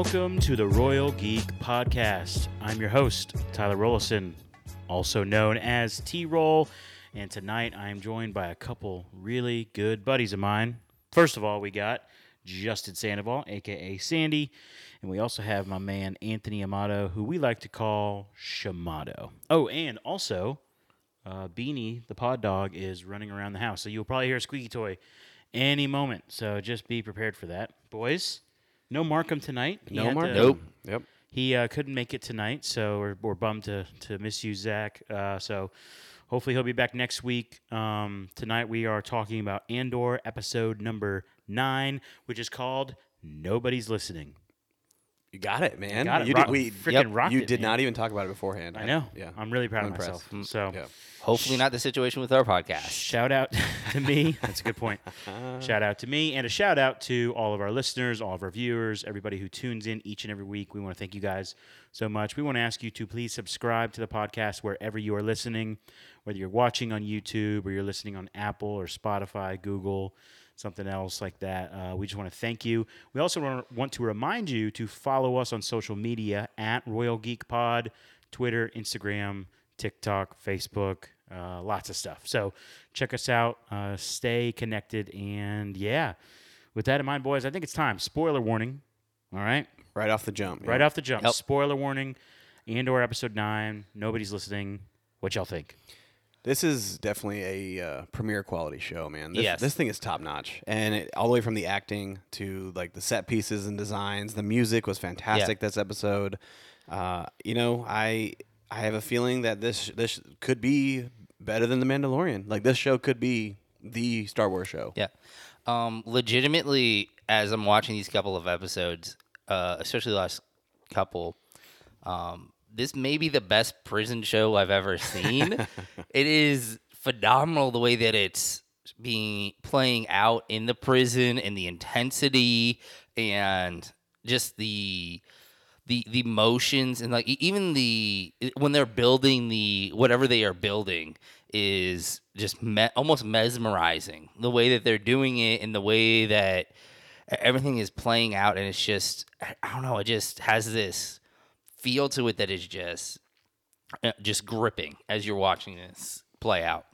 welcome to the Royal Geek Podcast. I'm your host, Tyler Rollison, also known as T Roll, and tonight I am joined by a couple really good buddies of mine. First of all, we got Justin Sandoval, aka Sandy, and we also have my man Anthony Amato, who we like to call Shamato. Oh, and also, uh, Beanie, the pod dog, is running around the house, so you'll probably hear a squeaky toy any moment. So just be prepared for that, boys. No Markham tonight. He No more? to- Nope. Yep. he uh, couldn't make it tonight, so we're, we're bummed to, to miss you, Zach. Uh, so hopefully he'll be back next week. Um, tonight we are talking about Andor episode number nine, which is called Nobody's Listening. You got it, man. Got it. You Rock- did, we, freaking yep, rocked you it, did man. not even talk about it beforehand. I know. Yeah. I'm really proud I'm of myself. impressed. So yeah. Hopefully not the situation with our podcast. shout out to me. That's a good point. shout out to me and a shout out to all of our listeners, all of our viewers, everybody who tunes in each and every week. We want to thank you guys so much. We want to ask you to please subscribe to the podcast wherever you are listening, whether you're watching on YouTube or you're listening on Apple or Spotify, Google, something else like that. Uh, we just want to thank you. We also want- to remind you to follow us on social media at Royal Geek Pod, Twitter, Instagram, TikTok, Facebook, uh, lots of stuff. So check us out, uh, stay connected, and yeah. With that in mind, boys, I think it's time. Spoiler warning. All right, Right off the jump. right yeah. off the jump. Yep. Spoiler warning. Andor episode nine. Nobody's listening. What y'all think? This is definitely a uh, premiere quality show, man. This, Yes. this thing is top notch, and it, all the way from the acting to like the set pieces and designs. The music was fantastic this episode. Uh, you know, I I have a feeling that this this could be better than the Mandalorian. Like this show could be the Star Wars show. Yeah. Um, legitimately, as I'm watching these couple of episodes, uh, especially the last couple, um, this may be the best prison show I've ever seen. it is phenomenal the way that it's being playing out in the prison and the intensity and just the the the motions and like even the when they're building the whatever they are building is just me- almost mesmerizing the way that they're doing it and the way that everything is playing out and it's just I don't know it just has this feel to it that is just uh, just gripping as you're watching this play out.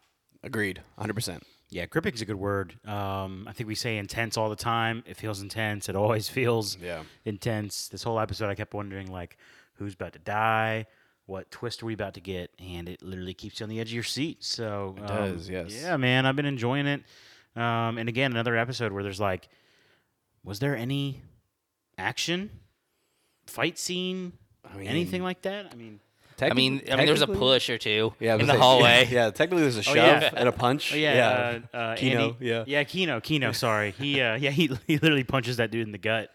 Agreed, hundred percent. Yeah, gripping's a good word. Um, I think we say intense all the time. It feels intense. It always feels Yeah. intense. This whole episode, I kept wondering like, who's about to die? What twist are we about to get? And it literally keeps you on the edge of your seat. So it does, yes. Yeah, man, I've been enjoying it. Um, and again, another episode where there's like, was there any action, fight scene, I mean, anything like that? I mean, I mean, I mean, there's a push or two Yeah, in the say- hallway. Yeah, technically there's a shove yeah. and a punch. Oh yeah, Uh, uh, Kino, Andy- yeah. yeah, Kino, Kino. Sorry, he, uh, yeah, he, he literally punches that dude in the gut,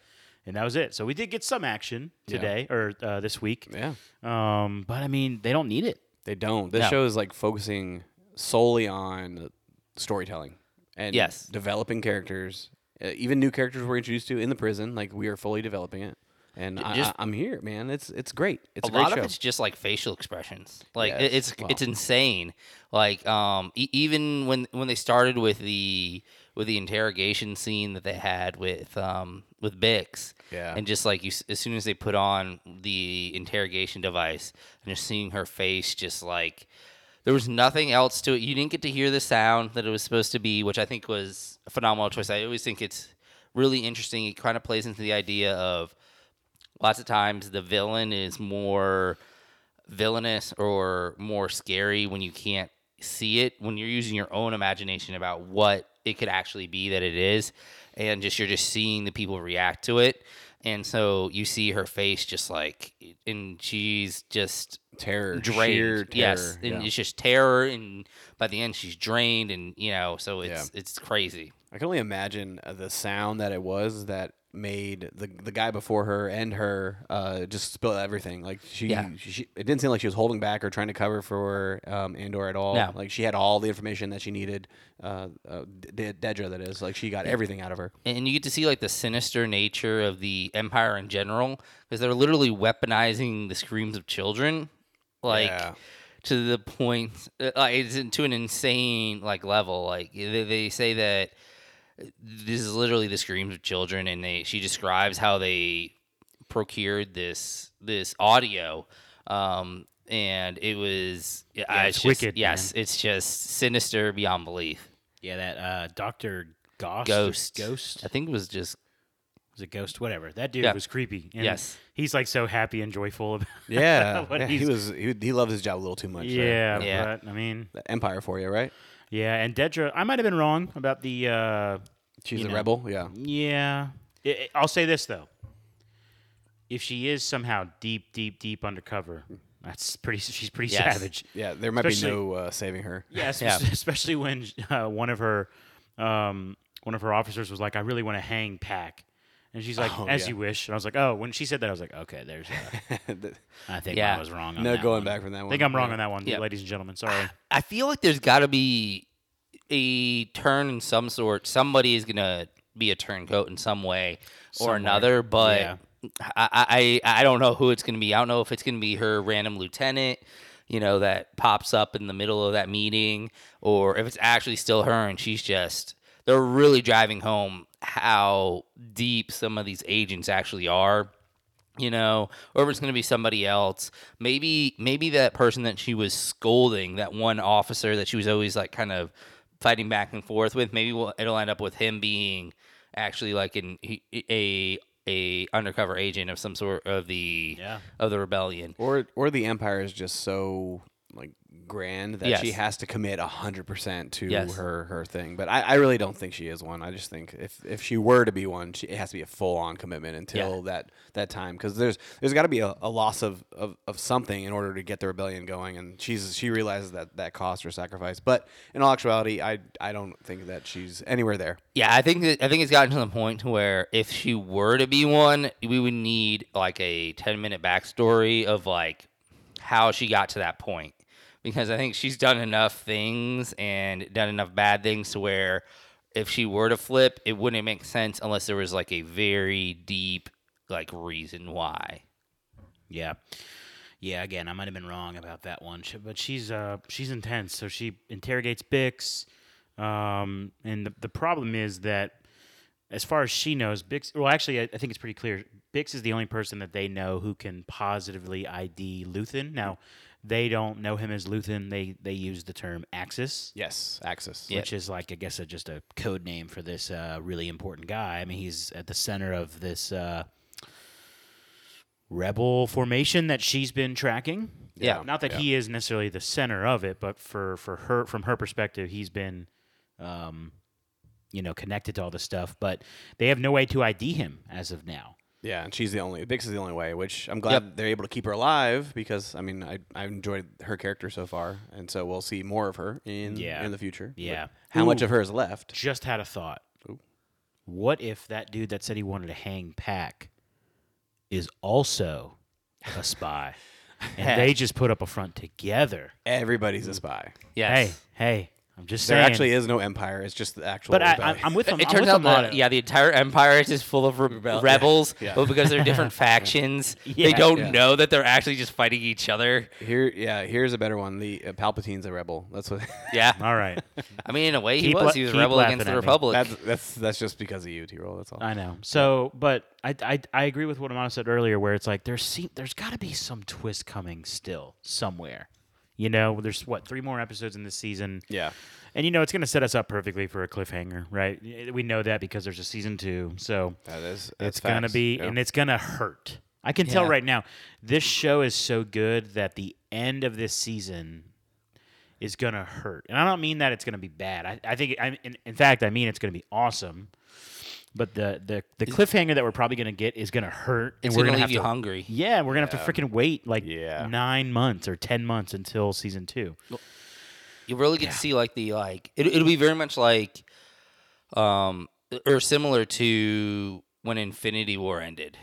and that was it. So we did get some action Yeah. today or uh, this week, yeah. um, but I mean, they don't need it. They don't. This No. show is like focusing solely on storytelling and Yes. developing characters. Uh, even new characters we're introduced to in the prison, like we are fully developing it. And just- I, am here, man. It's it's great. It's a, a lot show. of it's just like facial expressions. Like Yes. it's Wow. it's insane. Like um e- even when when they started with the with the interrogation scene that they had with um with Bix. Yeah. And just like you as soon as they put on the interrogation device and just seeing her face just like there was nothing else to it. You didn't get to hear the sound that it was supposed to be, which I think was a phenomenal choice. I always think it's really interesting. It kind of plays into the idea of lots of times the villain is more villainous or more scary when you can't see it when you're using your own imagination about what it could actually be that it is and just you're just seeing the people react to it. And so you see her face just like and she's just terror, drained. Sheer yes and yeah. it's just terror and by the end she's drained and you know so it's it's crazy. I can only imagine uh, the sound that it was that made the the guy before her and her uh, just spill everything. Like she, Yeah. she, it didn't seem like she was holding back or trying to cover for um, Andor at all. No. Like she had all the information that she needed. Uh, uh, D- Dedra, that is, like she got everything out of her. and you get to see like the sinister nature of the empire in general because they're literally weaponizing the screams of children like Yeah. to the point uh, like it's to an insane like level like they, they say that this is literally the screams of children and they she describes how they procured this this audio, um, and it was yeah, it's just, wicked, Yes, man. it's just sinister beyond belief. Yeah, that uh, Doctor Ghost. Ghost, Ghost. I think it was just Was a Ghost? Whatever. That dude Yeah. was creepy. And Yes. He's like so happy and joyful about. Yeah, what yeah, he he's- was. He, he loved his job a little too much. there. Yeah, Yeah. but I mean, Empire for you, right? Yeah, and Dedra, I might have been wrong about the. Uh, She's a know. rebel. Yeah. yeah, I- I- I'll say this though. If she is somehow deep, deep, deep undercover, that's pretty. She's pretty Yes. savage. Yeah, there might Especially- be no uh, saving her. Yeah, Yeah. especially when uh, one of her um, one of her officers was like, "I really want to hang Pack," and she's like, Oh, "As yeah. you wish." And I was like, "Oh," when she said that, I was like, "Okay, there's." Uh, I think Yeah. I was wrong. On No that going one. back from that one. I one. think I'm wrong on that one, Yeah. ladies and gentlemen. Sorry. I feel like there's got to be a turn in some sort. Somebody is gonna be a turncoat in some way or Somewhere. another, but Yeah. I, I I don't know who it's gonna be. I don't know if it's gonna be her random lieutenant, you know, that pops up in the middle of that meeting, or if it's actually still her and she's just. They're really driving home how deep some of these agents actually are you know, or if it's going to be somebody else. Maybe maybe that person that she was scolding, that one officer that she was always like kind of fighting back and forth with. Maybe we'll, it'll end up with him being actually like an a a undercover agent of some sort of the Yeah. of the rebellion. Or or the Empire is just so like grand that she has to commit hundred percent to Yes. her her thing. But I, I really don't think she is one. I just think if if she were to be one, she, it has to be a full on commitment until that that time because there's there's got to be a, a loss of, of of something in order to get the rebellion going. And she's she realizes that that cost or sacrifice. But in all actuality, I I don't think that she's anywhere there. Yeah, I think that, I think it's gotten to the point where if she were to be one, we would need like a ten minute backstory of like how she got to that point, because I think she's done enough things and done enough bad things to where if she were to flip, it wouldn't make sense unless there was like a very deep like reason why. Yeah. Yeah, again, I might have been wrong about that one, but she's uh she's intense. So she interrogates Bix, um, and the, the problem is that, as far as she knows, Bix. Well, actually, I, I think it's pretty clear. Bix is the only person that they know who can positively ID Luthen. Now, they don't know him as Luthen. They they use the term Axis, Yes, Axis. Which is like I guess a, just a code name for this uh, really important guy. I mean, he's at the center of this. Uh, rebel formation that she's been tracking. Yeah. Not that yeah. he is necessarily the center of it, but for for her from her perspective, he's been um you know, connected to all this stuff, but they have no way to ID him as of now. Yeah, and she's the only Bix is the only way, which I'm glad they're able to keep her alive because I mean I I enjoyed her character so far, and so we'll see more of her in Yeah. in the future. But Yeah. how much of her is left? Just had a thought. Ooh. What if that dude that said he wanted to hang Pack is also a spy? and they just put up a front together. Everybody's a spy. Yes. Hey, hey, I'm just There saying. actually is no empire. It's just the actual. but I, I, rebellion. I'm with them. It I'm turns with out them on that it. yeah, the entire empire is just full of re- Rebel- rebels, Yeah. but because they're different factions, they Yeah. don't Yeah. know that they're actually just fighting each other. Here, yeah. Here's a better one. The uh, Palpatine's a rebel. That's what. Yeah, All right. I mean, in a way, he Keep was. He was a keep rebel laughing against the at me. Republic. that's that's that's just because of you, T. Roll. That's all. I know. So, but I, I, I agree with what Amato said earlier, where it's like there's se- there's got to be some twist coming still somewhere. You know, there's what three more episodes in this season, yeah. and you know it's going to set us up perfectly for a cliffhanger, right? We know that because there's a season two, so That is. It's going to be Yeah. and it's going to hurt. I can tell right now, this show is so good that the end of this season is going to hurt, and I don't mean that it's going to be bad. I, I think, I, in, in fact, I mean it's going to be awesome. But the the, the cliffhanger that we're probably going to get is going to hurt, and it's we're gonna going to leave have you to. hungry. Yeah, we're gonna have to freaking wait like Yeah. nine months or ten months until season two. You really get to see like the like. It, it'll be very much like, um, or similar to when Infinity War ended,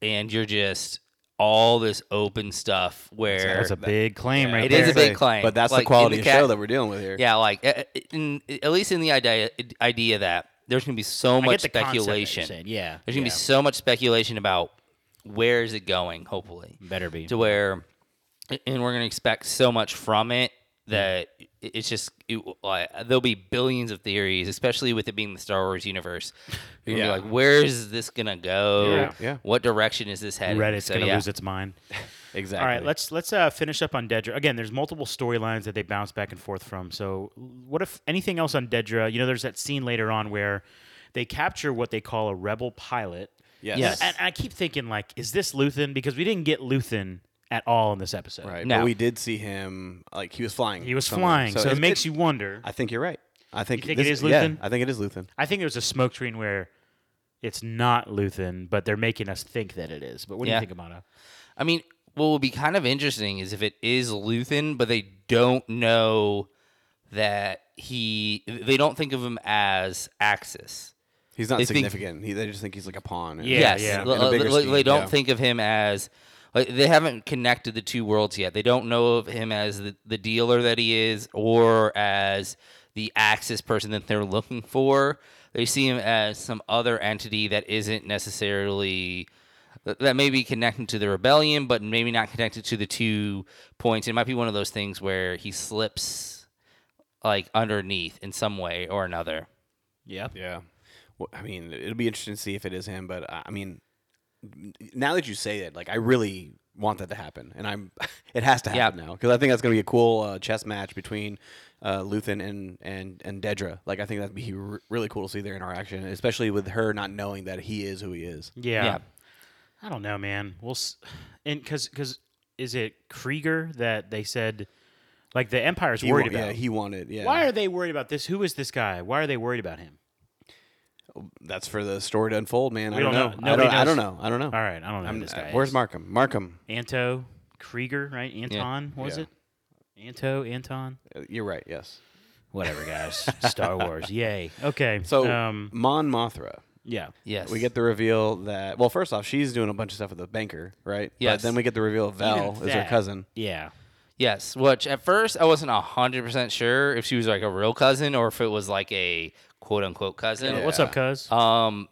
and you're just all this open stuff where That's a big claim, Yeah, right It there. is a big claim. But that's Like, the quality in of the cat- show that we're dealing with here. Yeah, like uh, in, at least in the idea idea that there's gonna be so much get the concept that you're speculation. Yeah, There's gonna yeah. be so much speculation about where is it going. Hopefully, better be. to where, and we're gonna expect so much from it that it's just it, like, there'll be billions of theories, especially with it being the Star Wars universe. You're Yeah. be like, where is this gonna go? Yeah. Yeah. What direction is this heading? Reddit's So, gonna yeah. lose its mind. Exactly. All right, let's let's uh, finish up on Dedra. Again, there's multiple storylines that they bounce back and forth from. So, what if anything else on Dedra? You know, there's that scene later on where they capture what they call a rebel pilot. Yes. Yes. And I keep thinking, like, is this Luthen? Because we didn't get Luthen at all in this episode. Right. No. But we did see him like he was flying. He was somewhere. flying, so, it, it's- makes you wonder. I think you're right. I think, You think this, it is Yeah, Luthen? I think it is Luthen. I think there's a smoke screen where it's not Luthen, but they're making us think that it is. But what do Yeah. you think about it? I mean, what would be kind of interesting is if it is Luthen, but they don't know that he. They don't think of him as Axis. He's not They think- significant. he, they just think he's like a pawn. Yeah, yes, yeah. in a bigger scheme, they don't yeah. think of him as. Like, they haven't connected the two worlds yet. They don't know of him as the, the dealer that he is, or as the Axis person that they're looking for. They see him as some other entity that isn't necessarily that that may be connected to the rebellion, but maybe not connected to the two points. It might be one of those things where he slips like underneath in some way or another. Yeah. Yeah. Well, I mean, it'll be interesting to see if it is him, but uh, I mean, now that you say it, like I really want that to happen, and I'm it has to happen now because I think that's gonna be a cool uh, chess match between uh, Luthen and and and Dedra. Like I think that'd be r- really cool to see their interaction, especially with her not knowing that he is who he is. Yeah. Yeah. I don't know, man. We'll s- and because because is it Kreegyr that they said like the Empire's He worried wa- about? Yeah, he wanted. Yeah. Why are they worried about this? Who is this guy? Why are they worried about him? That's for the story to unfold, man. We I don't, don't know. know. I Nobody don't. I don't know. I don't know. All right, I don't know who I'm- this uh, guy where's is. Markham? Markham. Anto Kreegyr, right? Anton, what was Yeah. it? Anto, Anton. Uh, You're right. Yes. Whatever, guys. Star Wars, yay. Okay, So um, Mon Mothma. Yeah, Yes, We get the reveal that well, first off, she's doing a bunch of stuff with the banker, right? Yes. But then we get the reveal of Vel Even is her that. cousin. yeah. Yes, which at first I wasn't hundred percent sure if she was like a real cousin or if it was like a quote unquote cousin. Yeah. What's up, Cuz? Um,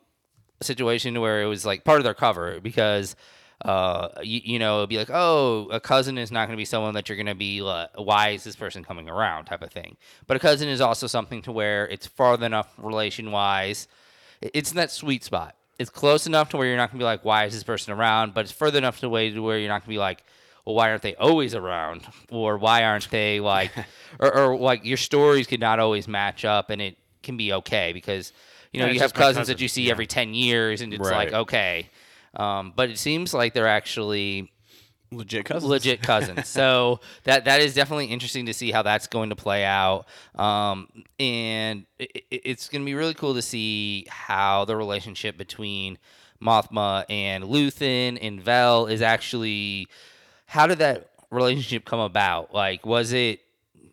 situation where it was like part of their cover because, uh, you, you know, it'd be like, oh, a cousin is not going to be someone that you're going to be like, why is this person coming around type of thing. But a cousin is also something to where it's far enough relation wise. It's in that sweet spot. It's close enough to where you're not going to be like, why is this person around? But it's further enough to way to where you're not going to be like, well, why aren't they always around? Or why aren't they like, or, or like your stories could not always match up and it can be okay because, you know, Yeah, you have cousins cousin. that you see Yeah. every 10 years and it's like, okay. Um, but it seems like they're actually Legit cousin. legit cousins. so that that is definitely interesting to see how that's going to play out. Um, and it, it- it's going to be really cool to see how the relationship between Mothma and Luthen and Vel is actually. How did that relationship come about? Like, was it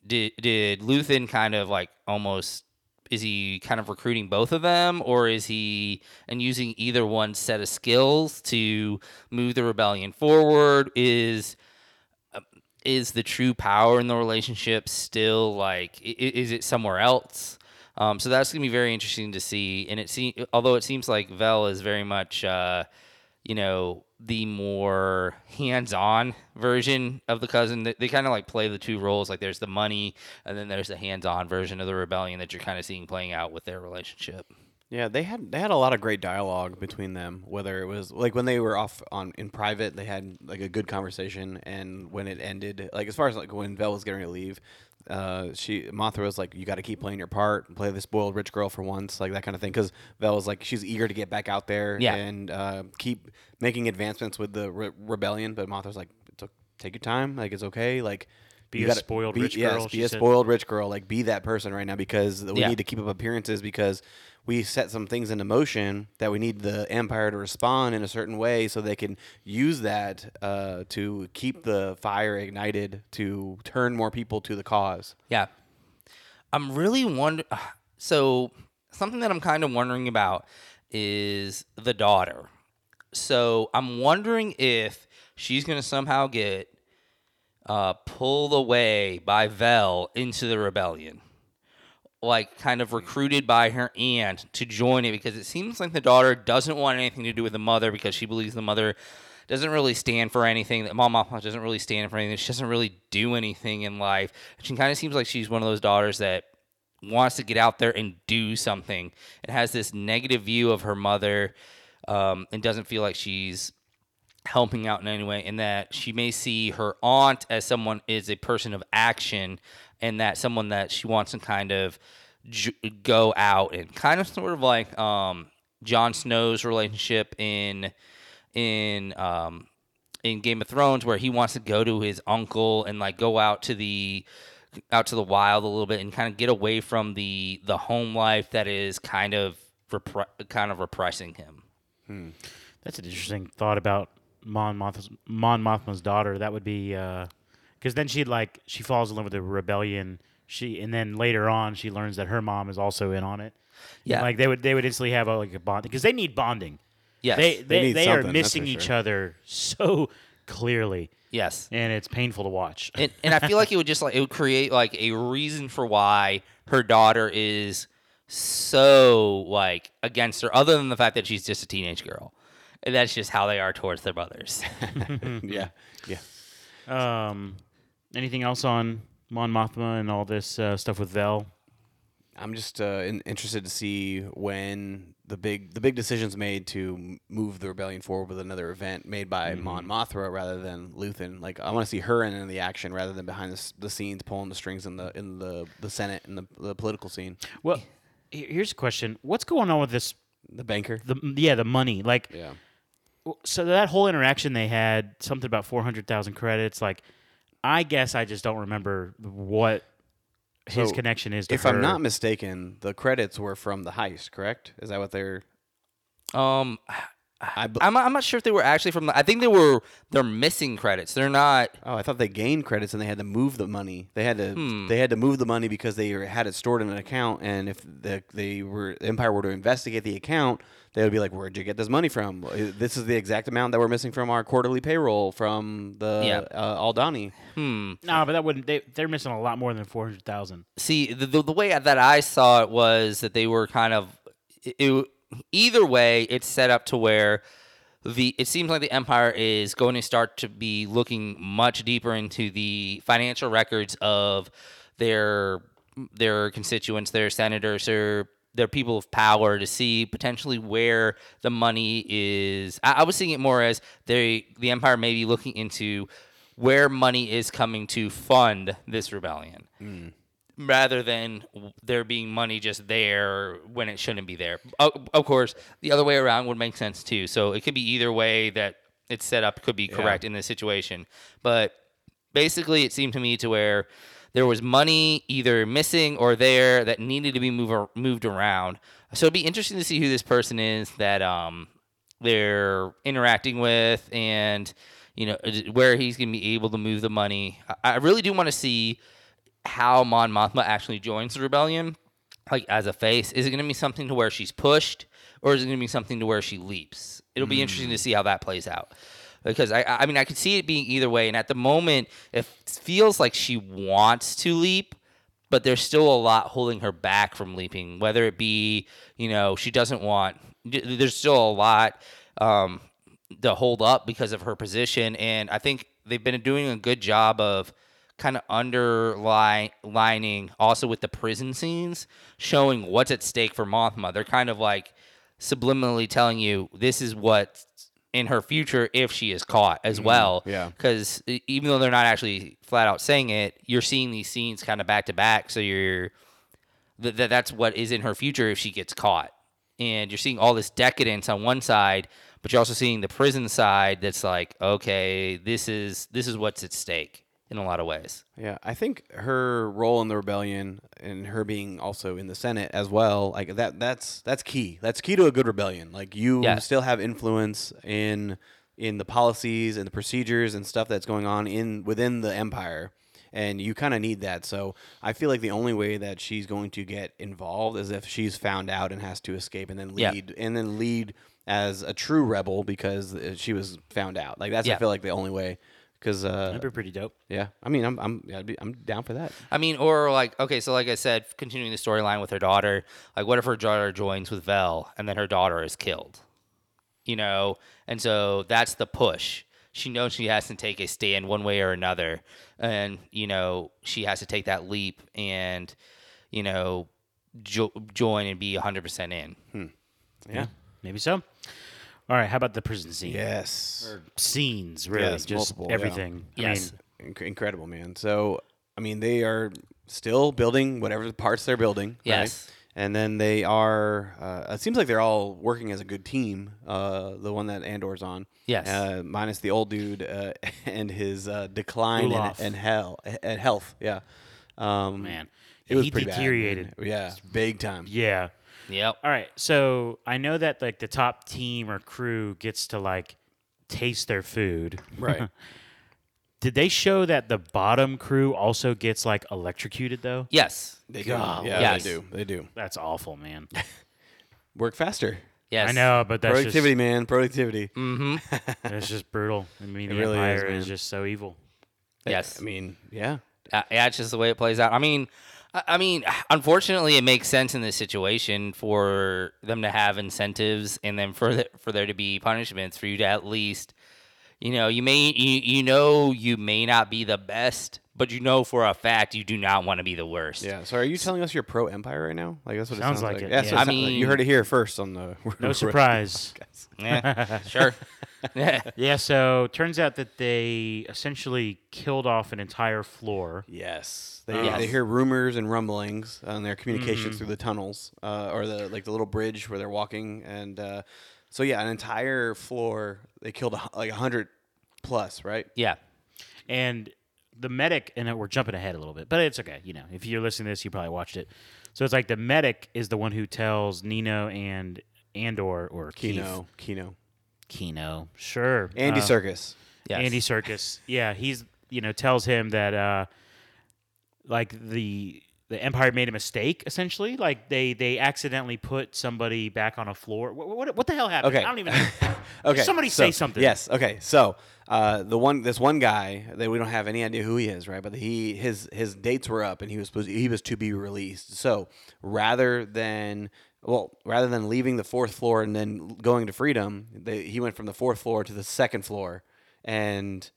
did did Luthen kind of like almost is he kind of recruiting both of them or is he and using either one set of skills to move the rebellion forward is um, is the true power in the relationship still like is it somewhere else? Um, so that's gonna be very interesting to see and it seems although it seems like vel is very much uh, you know the more hands-on version of the cousin they, they kind of like play the two roles like there's the money and then there's the hands-on version of the rebellion that you're kind of seeing playing out with their relationship Yeah, they had they had a lot of great dialogue between them. Whether it was like when they were off on in private, they had like a good conversation, and when it ended, like as far as like when Vel was getting to leave, uh, she Mothma was like, "You got to keep playing your part, play the spoiled rich girl for once," like that kind of thing. Because Vel was like, she's eager to get back out there Yeah. and uh, keep making advancements with the re- rebellion. But Mothma's like, "Take your time, like it's okay, like." Be you a gotta- spoiled be- rich yes, girl, Be she a said. spoiled rich girl. Like be that person right now because we Yeah. need to keep up appearances because we set some things into motion that we need the empire to respond in a certain way so they can use that uh, to keep the fire ignited to turn more people to the cause. Yeah. I'm really wonder so something that I'm kind of wondering about is the daughter. So I'm wondering if she's going to somehow get uh, pulled away by Vel into the rebellion. Like, kind of recruited by her aunt to join it because it seems like the daughter doesn't want anything to do with the mother because she believes the mother doesn't really stand for anything. That Mothma doesn't really stand for anything. She doesn't really do anything in life. She kind of seems like she's one of those daughters that wants to get out there and do something and has this negative view of her mother um, and doesn't feel like she's helping out in any way and that she may see her aunt as someone is a person of action and that someone that she wants to kind of go out and kind of sort of like um, Jon Snow's relationship in in um, in Game of Thrones where he wants to go to his uncle and like go out to the out to the wild a little bit and kind of get away from the the home life that is kind of repre- kind of repressing him. That's an interesting thought about Mon Mothma's, Mon Mothma's daughter. That would be uh, because then she'd like she falls in love with the rebellion. She and then later on she learns that her mom is also in on it. Yeah. like they would they would instantly have a, like a bond because they need bonding. Yes. They they, need they are something, that's for missing each other so clearly, yes. and it's painful to watch. and, and I feel like it would just like it would create like a reason for why her daughter is so like against her, other than the fact that she's just a teenage girl, and that's just how they are towards their brothers. yeah, yeah. Um, anything else on Mon Mothma and all this uh, stuff with Vel? I'm just uh, in, interested to see when the big the big decisions made to move the rebellion forward with another event made by Mon Mothma rather than Luthen. Like I want to see her in, in the action rather than behind the, s- the scenes pulling the strings in the in the, the Senate and the, the political scene. Well, here's a question: What's going on with this? The banker. The yeah, the money. Like, Yeah. So that whole interaction they had something about 400,000 credits like I guess I just don't remember what his So, connection is to If her. I'm not mistaken, the credits were from the heist, correct? Is that what they're? um, I be- I'm not, I'm not sure if they were actually from. The, I think they were. They're missing credits. They're not. oh, I thought they gained credits and they had to move the money. They had to Hmm. they had to move the money because they had it stored in an account, and if the, they were the Empire were to investigate the account, they would be like, "Where'd you get this money from? This is the exact amount that we're missing from our quarterly payroll from the Yeah. uh, Aldhani." Hmm. No, but that wouldn't. They, they're missing a lot more than 400,000. See, the, the the way that I saw it was that they were kind of it, it- either way. It's set up to where the it seems like the empire is going to start to be looking much deeper into the financial records of their their constituents, their senators, their their people of power to see potentially where the money is. I, I was seeing it more as they the empire may be looking into where money is coming to fund this rebellion hmm. rather than there being money just there when it shouldn't be there. Of, of course, the other way around would make sense too. So it could be either way that it's set up could be correct in this situation. But basically, it seemed to me to where there was money either missing or there that needed to be move, moved around. So it'd be interesting to see who this person is that um they're interacting with and you know where he's going to be able to move the money. I, I really do want to see how Mon Mothma actually joins the rebellion, like as a face. Is it going to be something to where she's pushed, or is it going to be something to where she leaps? It'll be interesting to see how that plays out. Because I, I mean, I could see it being either way, and at the moment, it feels like she wants to leap, but there's still a lot holding her back from leaping. Whether it be, you know, she doesn't want. There's still a lot um, to hold up because of her position, and I think they've been doing a good job of kind of underlining also with the prison scenes, showing what's at stake for Mothma. They're kind of like subliminally telling you this is what's in her future if she is caught as mm-hmm. well. yeah. Because even though they're not actually flat out saying it, you're seeing these scenes kind of back to back. So you're that that that's what is in her future if she gets caught. And you're seeing all this decadence on one side, but you're also seeing the prison side that's like, okay, this is this is what's at stake in a lot of ways. Yeah, I think her role in the rebellion and her being also in the Senate as well, like that that's that's key. That's key to a good rebellion. Like you Yeah. still have influence in in the policies and the procedures and stuff that's going on in within the empire. And you kind of need that. So I feel like the only way that she's going to get involved is if she's found out and has to escape and then Yeah. lead and then lead as a true rebel because uh, she was found out. Like that's I feel like the only way. Because uh, That'd be pretty dope. yeah, I mean, I'm I'm I'd be, I'm down for that. I mean, or like, okay, so like I said, continuing the storyline with her daughter, like, what if her daughter joins with Vel and then her daughter is killed? you know, and so that's the push. She knows she has to take a stand one way or another, and you know she has to take that leap and you know jo- join and be 100% in. Yeah. Maybe so. All right. How about the prison scene? Yes. Or scenes, really. Yes, just multiple, yeah. everything. I Yes. mean, Inc- incredible, man. So, I mean, they are still building whatever parts they're building. right? Yes. And then they are. Uh, it seems like they're all working as a good team. Uh, the one that Andor's on. Yes. Uh, minus the old dude uh, and his uh, decline in, Olaf. in hell and health. Yeah. Um, man. it was he pretty bad, man. deteriorated. yeah, big time. Yeah. Yep. All right. So I know that like the top team or crew gets to like taste their food. Right. Did they show that the bottom crew also gets like electrocuted though? Yes. They do. God. Yeah, Yes. they do. They do. That's awful, man. Work faster. Yes. I know, but that's Productivity, man. Productivity. Mm-hmm. just that's just brutal. I mean, the really is, Empire is, man. just so evil. Yes. I mean, yeah. Uh, yeah, it's just the way it plays out. I mean, I mean, unfortunately, it makes sense in this situation for them to have incentives and then for the, for there to be punishments for you to at least, you know, you may you, you know you may not be the best, but you know for a fact you do not want to be the worst. Yeah. So, are you telling us you're pro Empire right now? Like that's what Sounds it sounds like it, Yeah, yeah. it I sounds like- you heard it here first on the. No surprise. Yeah, sure. Yeah. yeah. So turns out that they essentially killed off an entire floor. Yes. They, Yes. they hear rumors and rumblings on their communications Mm-hmm. through the tunnels uh, or the like the little bridge where they're walking and uh, so yeah an entire floor they killed a, like a hundred plus right yeah. And the medic, and we're jumping ahead a little bit, but it's okay. You know, if you're listening to this, you probably watched it. So it's like the medic is the one who tells Nino and Andor or Kino Kino Kino, sure, Andy uh, Serkis Yes. Andy Serkis. Yeah, he's you know tells him that uh, like the the Empire made a mistake essentially. Like they they accidentally put somebody back on a floor. What what, what the hell happened? Okay. I don't even. know. okay Somebody so- say something. yes okay so uh, the one this one guy that we don't have any idea who he is right but he his his dates were up and he was supposed he was to be released so rather than well rather than leaving the fourth floor and then going to freedom they, he went from the fourth floor to the second floor and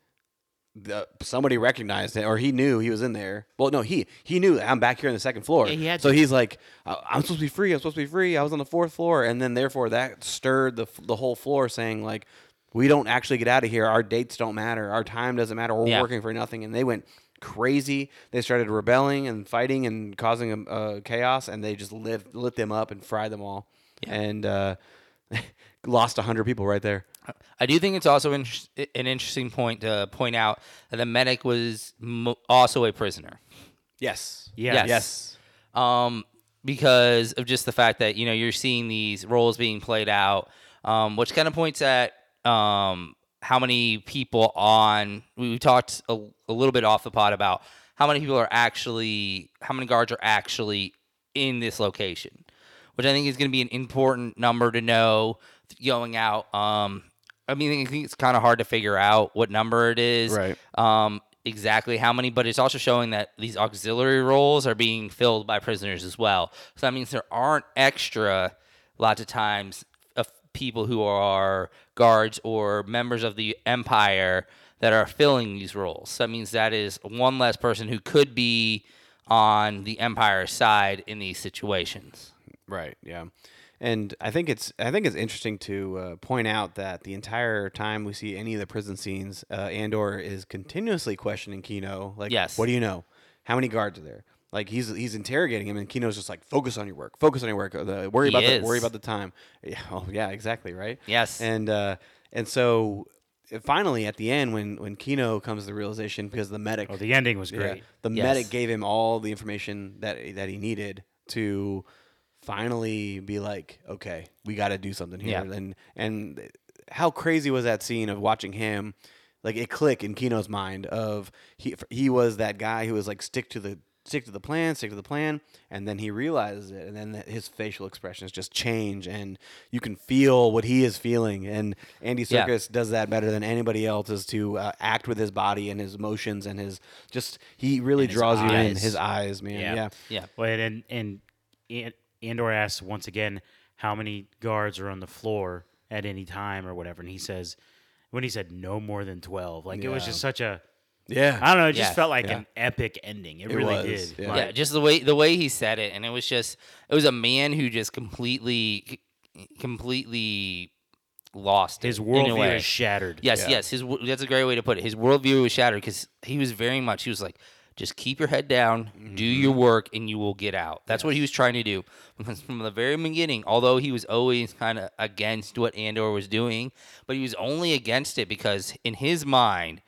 the, somebody recognized it, or he knew he was in there. Well, no, he he knew I'm back here on the second floor. Yeah, he had so to. he's like, "I- I'm supposed to be free. I'm supposed to be free. I was on the fourth floor, and then therefore that stirred the the whole floor, saying like, we don't actually get out of here. Our dates don't matter. Our time doesn't matter. We're Yeah. working for nothing. And they went crazy. They started rebelling and fighting and causing um, uh, chaos, and they just lit lit them up and fried them all, and uh, lost hundred people right there. I do think it's also in- an interesting point to point out that the medic was mo- also a prisoner. Yes. Yeah. Yes. Yes. um, because of just the fact that you know you're seeing these roles being played out, um, which kind of points at um, how many people on. We we talked a, a little bit off the pod about how many people are actually, how many guards are actually in this location, which I think is going to be an important number to know going out. Um, I mean, I think it's kind of hard to figure out what number it is Right. um, exactly how many, but it's also showing that these auxiliary roles are being filled by prisoners as well. So that means there aren't extra, lots of times, of people who are guards or members of the empire that are filling these roles. So that means that is one less person who could be on the empire side in these situations. Right. Yeah. And I think it's I think it's interesting to uh, point out that the entire time we see any of the prison scenes, uh, Andor is continuously questioning Kino. Like, Yes. what do you know? How many guards are there? Like he's he's interrogating him, and Kino's just like, focus on your work, focus on your work. Uh, The, worry He about the worry about the time. Yeah. Oh, yeah. Exactly. Right. Yes. And uh, and so finally at the end, when when Kino comes to the realization because the medic Oh, the ending was yeah. great. The Yes. medic gave him all the information that that he needed to finally be like, okay, we got to do something here. Yeah. And and how crazy was that scene of watching him? Like it click in Kino's mind of he he was that guy who was like stick to the stick to the plan, stick to the plan, and then he realizes it, and then his facial expressions just change, and you can feel what he is feeling. And Andy Yeah. Serkis does that better than anybody else is to uh, act with his body and his emotions and his just he really And his draws you in his eyes, man. Yeah. Yeah, yeah. Well, and and and Andor asks once again how many guards are on the floor, at any time or whatever. And he says, when he said no more than 12, like it was just such a, Yeah. I don't know, it just Yeah. felt like Yeah. an epic ending. It, It really was, did. yeah. Like, yeah, just the way the way he said it, and it was just it was a man who just completely, completely lost his it, worldview is shattered. Yes, Yeah. yes. His that's a great way to put it. His worldview was shattered because he was very much. He was like, just keep your head down, do your work, and you will get out. That's what he was trying to do. Because from the very beginning, although he was always kind of against what Andor was doing, but he was only against it because in his mind,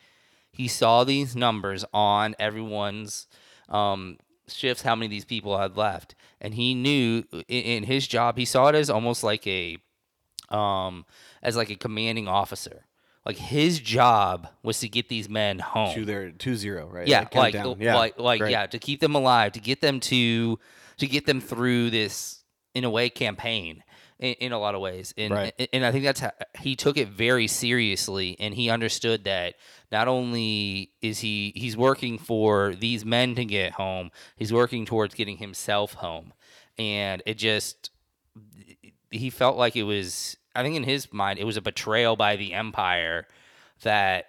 he saw these numbers on everyone's um, shifts, how many of these people had left, and he knew in, in his job, he saw it as almost like a um, as like a commanding officer. Like his job was to get these men home. to their two zero, right? yeah, like countdown. like like great. yeah, to keep them alive, to get them to to get them through this in a way campaign in, in a lot of ways. And Right. and I think that's how he took it very seriously and he understood that not only is he he's working for these men to get home, he's working towards getting himself home. And it just he felt like it was i think in his mind it was a betrayal by the empire that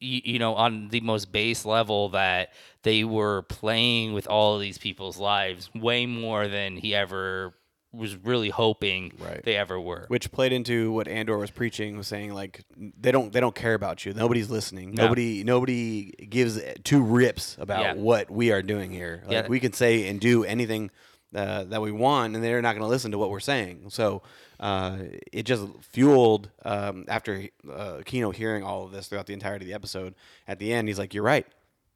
you know on the most base level that they were playing with all of these people's lives way more than he ever was really hoping Right. they ever were which played into what Andor was preaching, was saying like they don't they don't care about you. Nobody's listening. No. Nobody nobody gives two rips about Yeah. what we are doing here. Like Yeah. we can say and do anything uh, that we want, and they're not going to listen to what we're saying. So uh, it just fueled um, after uh, Kino hearing all of this throughout the entirety of the episode. At the end, he's like, "You're right.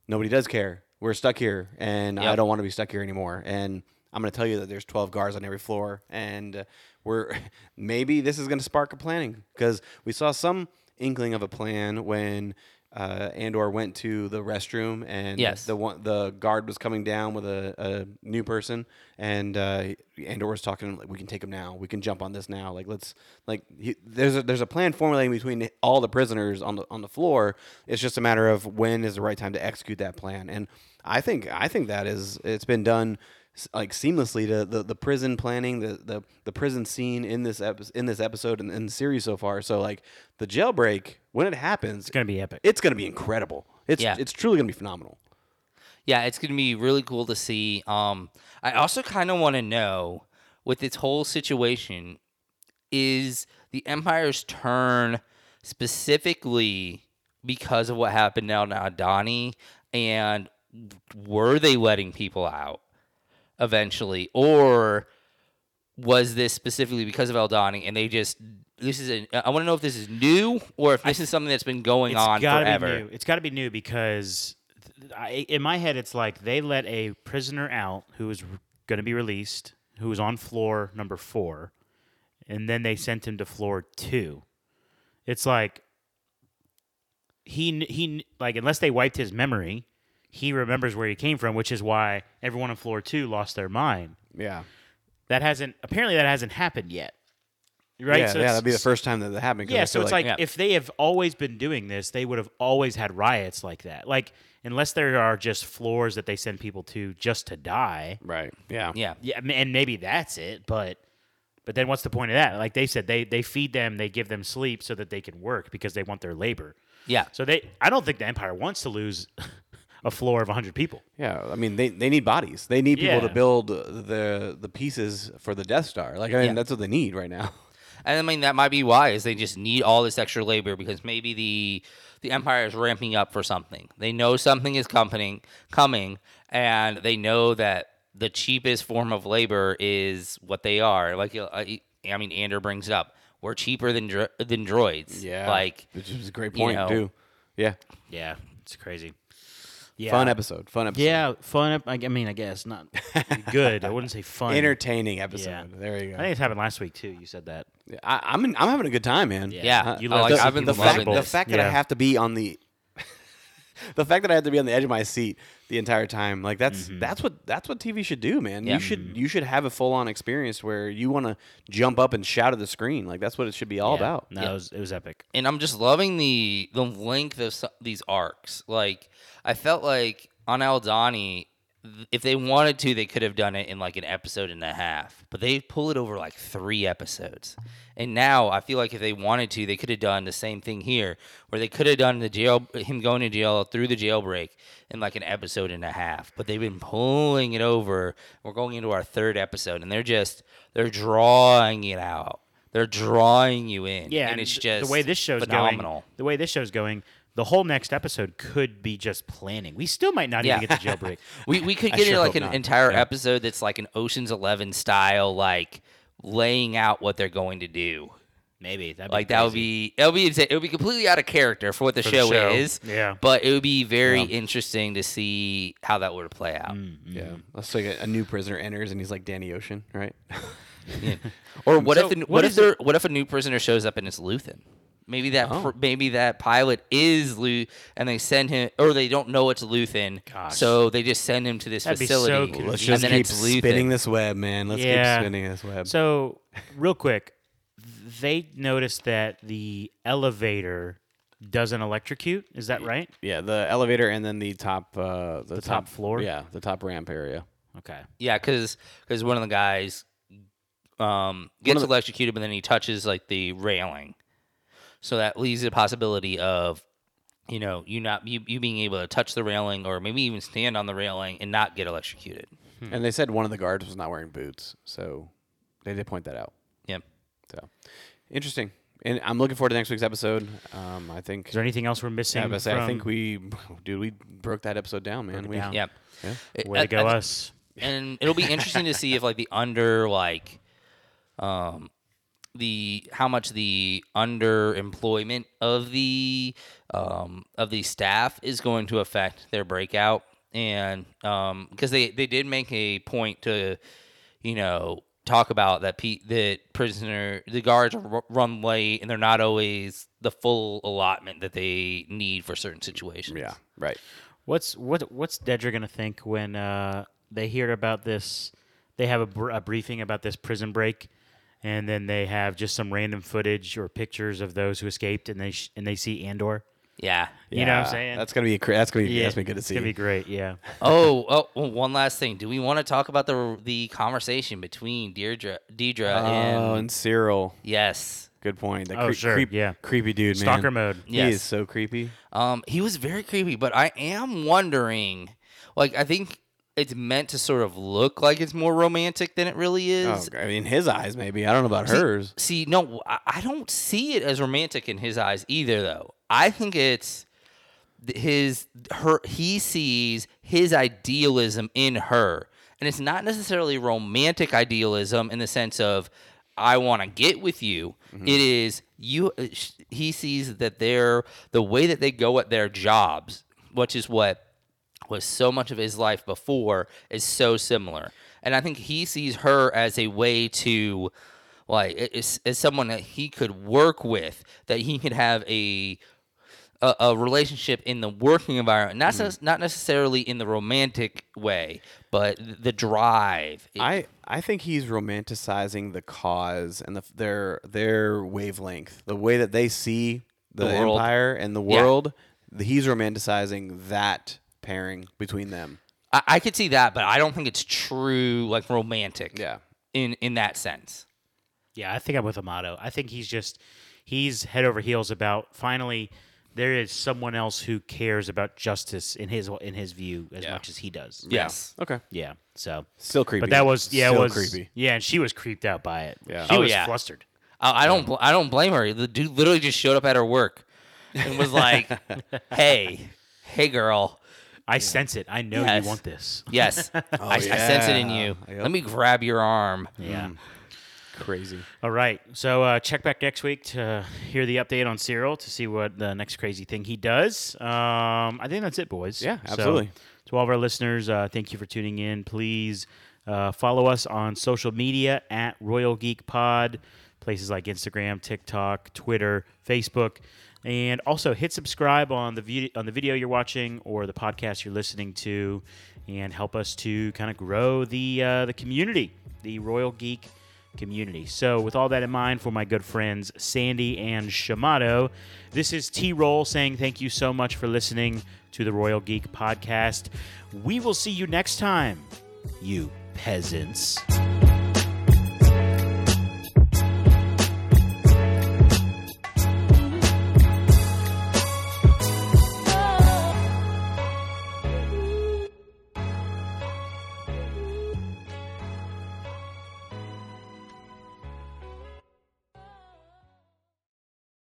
Nobody does care. We're stuck here, and I don't want to be stuck here anymore." And I'm going to tell you that there's 12 guards on every floor, and uh, we're maybe this is going to spark a planning because we saw some inkling of a plan when uh, Andor went to the restroom, and Yes. the one the guard was coming down with a, a new person, and uh, Andor was talking like, "We can take him now. We can jump on this now. Like let's like he, there's a, there's a plan formulating between all the prisoners on the on the floor. It's just a matter of when is the right time to execute that plan. And I think I think that is it's been done like seamlessly to the, the prison planning, the, the the prison scene in this epi- in this episode and in the series so far. So like the jailbreak when it happens, It's going to be epic. it's going to be incredible. It's Yeah. it's truly going to be phenomenal. yeah it's going to be really cool to see um i also kind of want to know with this whole situation is the empire's turn specifically because of what happened now to Adani and were they letting people out eventually or was this specifically because of Aldhani and they just this is a, I want to know if this is new or if this is something that's been going It's on forever. Be new. It's got to be new because I, in my head, it's like they let a prisoner out who was going to be released, who was on floor number four, and then they sent him to floor two. It's like he he like unless they wiped his memory, he remembers where he came from, which is why everyone on floor two lost their mind. Yeah. That hasn't apparently that hasn't happened yet. Right? Yeah, So yeah, that'd be the first time that that happened. 'cause I yeah, so it's like, Yeah. if they have always been doing this, they would have always had riots like that. Like unless there are just floors that they send people to just to die. right. Yeah. yeah. Yeah, and maybe that's it, but but then what's the point of that? Like they said they they feed them, they give them sleep so that they can work because they want their labor. Yeah. So they I don't think the empire wants to lose a floor of 100 people. Yeah, I mean they, they need bodies. They need people to build the the pieces for the Death Star. Like I mean Yeah. that's what they need right now. And I mean that might be why is they just need all this extra labor because maybe the the empire is ramping up for something. They know something is coming coming and they know that the cheapest form of labor is what they are. Like uh, I I mean Andor brings it up. We're cheaper than dro- than droids. Yeah. Like which is a great you point know, too. Yeah, Yeah, it's crazy. Yeah. fun episode. Fun episode. Yeah, fun. ep- I I mean, I guess not good. I wouldn't say fun. entertaining episode. Yeah. There you go. I go. think it's happened last week too. You said that. I, I'm in, I'm having a good time, man. Yeah, Uh, You I love like, to I've see been the people fact loving the fact that I Yeah. have to be on the the fact that I had to be on the edge of my seat the entire time, like that's mm-hmm. that's what that's what TV should do, man. Yeah. You should mm-hmm. you should have a full on experience where you want to jump up and shout at the screen. Like that's what it should be all Yeah. about. No, Yeah. it was it was epic. and I'm just loving the the length of some, these arcs. Like I felt like on Aldhani, if they wanted to, they could have done it in like an episode and a half, but they pull it over like three episodes. And now I feel like if they wanted to, they could have done the same thing here, where they could have done the jail, him going to jail through the jailbreak in like an episode and a half. But they've been pulling it over. We're going into our third episode, and they're just they're drawing it out. They're drawing you in. Yeah, and, it's just the way this show's phenomenal. going. The way this show's going, the whole next episode could be just planning. We still might not Yeah. even get the jailbreak. We we could get sure into like an not. entire Yeah. episode that's like an Ocean's Eleven style, like laying out what they're going to do. Maybe that'd Like be that would be that would be insane. it would be completely out of character for what the, For the show, show. is. Yeah. But it would be very interesting to see how that would play out. Mm, mm. Yeah. Let's say a, a new prisoner enters and he's like Danny Ocean, right? Or what So, if the, what what, if there what if a new prisoner shows up and it's Luthen? Maybe that Oh. maybe that pilot is Lu and they send him or they don't know it's Luthen, Gosh. so they just send him to this That'd be so facility. Let's and just then keep it's spinning this web, man. Let's Yeah. keep spinning this web. So, real quick, they noticed that the elevator doesn't electrocute. Is that right? yeah, the elevator and then the top, uh, the, top floor? Yeah, the top ramp area. Okay. Yeah, because because one of the guys um, gets the- electrocuted, but then he touches like the railing, so that leaves the possibility of you know you not you, you being able to touch the railing or maybe even stand on the railing and not get electrocuted. And they said one of the guards was not wearing boots, so they did point that out. Yep. So interesting. And I'm looking forward to next week's episode. Um, I think. Is there anything else we're missing? Yeah, but I think we, dude, we broke that episode down, man. We, down. Yep. Yeah. It- Way I- to go, I- us. and it'll be interesting to see if like the under like um the how much the underemployment of the um of the staff is going to affect their breakout and um because they they did make a point to you know talk about that pe- that prisoner the guards r- run late and they're not always the full allotment that they need for certain situations Yeah. Right. What's what? What's Dedra gonna think when uh, they hear about this? They have a, br- a briefing about this prison break, and then they have just some random footage or pictures of those who escaped, and they sh- and they see Andor. yeah You know what I'm saying? That's gonna be. cra- That's gonna be. that's gonna be good to it's gonna be great. Yeah. oh, oh, well, one last thing. Do we want to talk about the the conversation between Deirdre, Deidre Oh, and and Syril. yes, Good point. That Oh, creep, sure, creep- yeah. Creepy dude, man. Stalker mode. He is so creepy. um, he was very creepy. But I am wondering, like, I think it's meant to sort of look like it's more romantic than it really Oh, is. I mean, his eyes maybe. I don't know about hers. See, no, I, I don't see it as romantic in his eyes either, though. I think it's his her he sees his idealism in her and it's not necessarily romantic idealism in the sense of i want to get with you It is you uh, he sees that they're the way that they go at their jobs which is what was so much of his life before is so similar. And I think he sees her as a way to like as, as someone that he could work with, that he could have a a, a relationship in the working environment, not Mm-hmm. not necessarily in the romantic way, but the drive. I I think he's romanticizing the cause and the, their their wavelength, the way that they see the, The empire and the world. the- He's romanticizing that pairing between them. I, I could see that, but I don't think it's true like romantic. Yeah. In in that sense. Yeah, I think I'm with Amato. I think he's just he's head over heels about finally there is someone else who cares about justice in his in his view as Yeah. much as he does. Yes. Okay. Yeah. So, Still creepy. but that was yeah, Still it was creepy. Yeah, and she was creeped out by it. Yeah. She Oh, was yeah. flustered. I, I don't. bl- I don't blame her. The dude literally just showed up at her work and was like, "Hey, hey, girl. I sense it. I know Yes. you want this. Yes, I, I sense it in you. Yep. Let me grab your arm." Yeah. Crazy. All right. So uh, check back next week to hear the update on Syril to see what the next crazy thing he does. Um, I think that's it, boys. Yeah, So, absolutely. to all of our listeners, uh, thank you for tuning in. Please uh, follow us on social media at Royal Geek Pod, places like Instagram, TikTok, Twitter, Facebook. And also hit subscribe on the vid- on the video you're watching or the podcast you're listening to, and help us to kind of grow the uh, the community, the Royal Geek community. So, with all that in mind, for my good friends Sandy and Shamato, this is T Roll saying thank you so much for listening to the Royal Geek Podcast. We will see you next time, you peasants.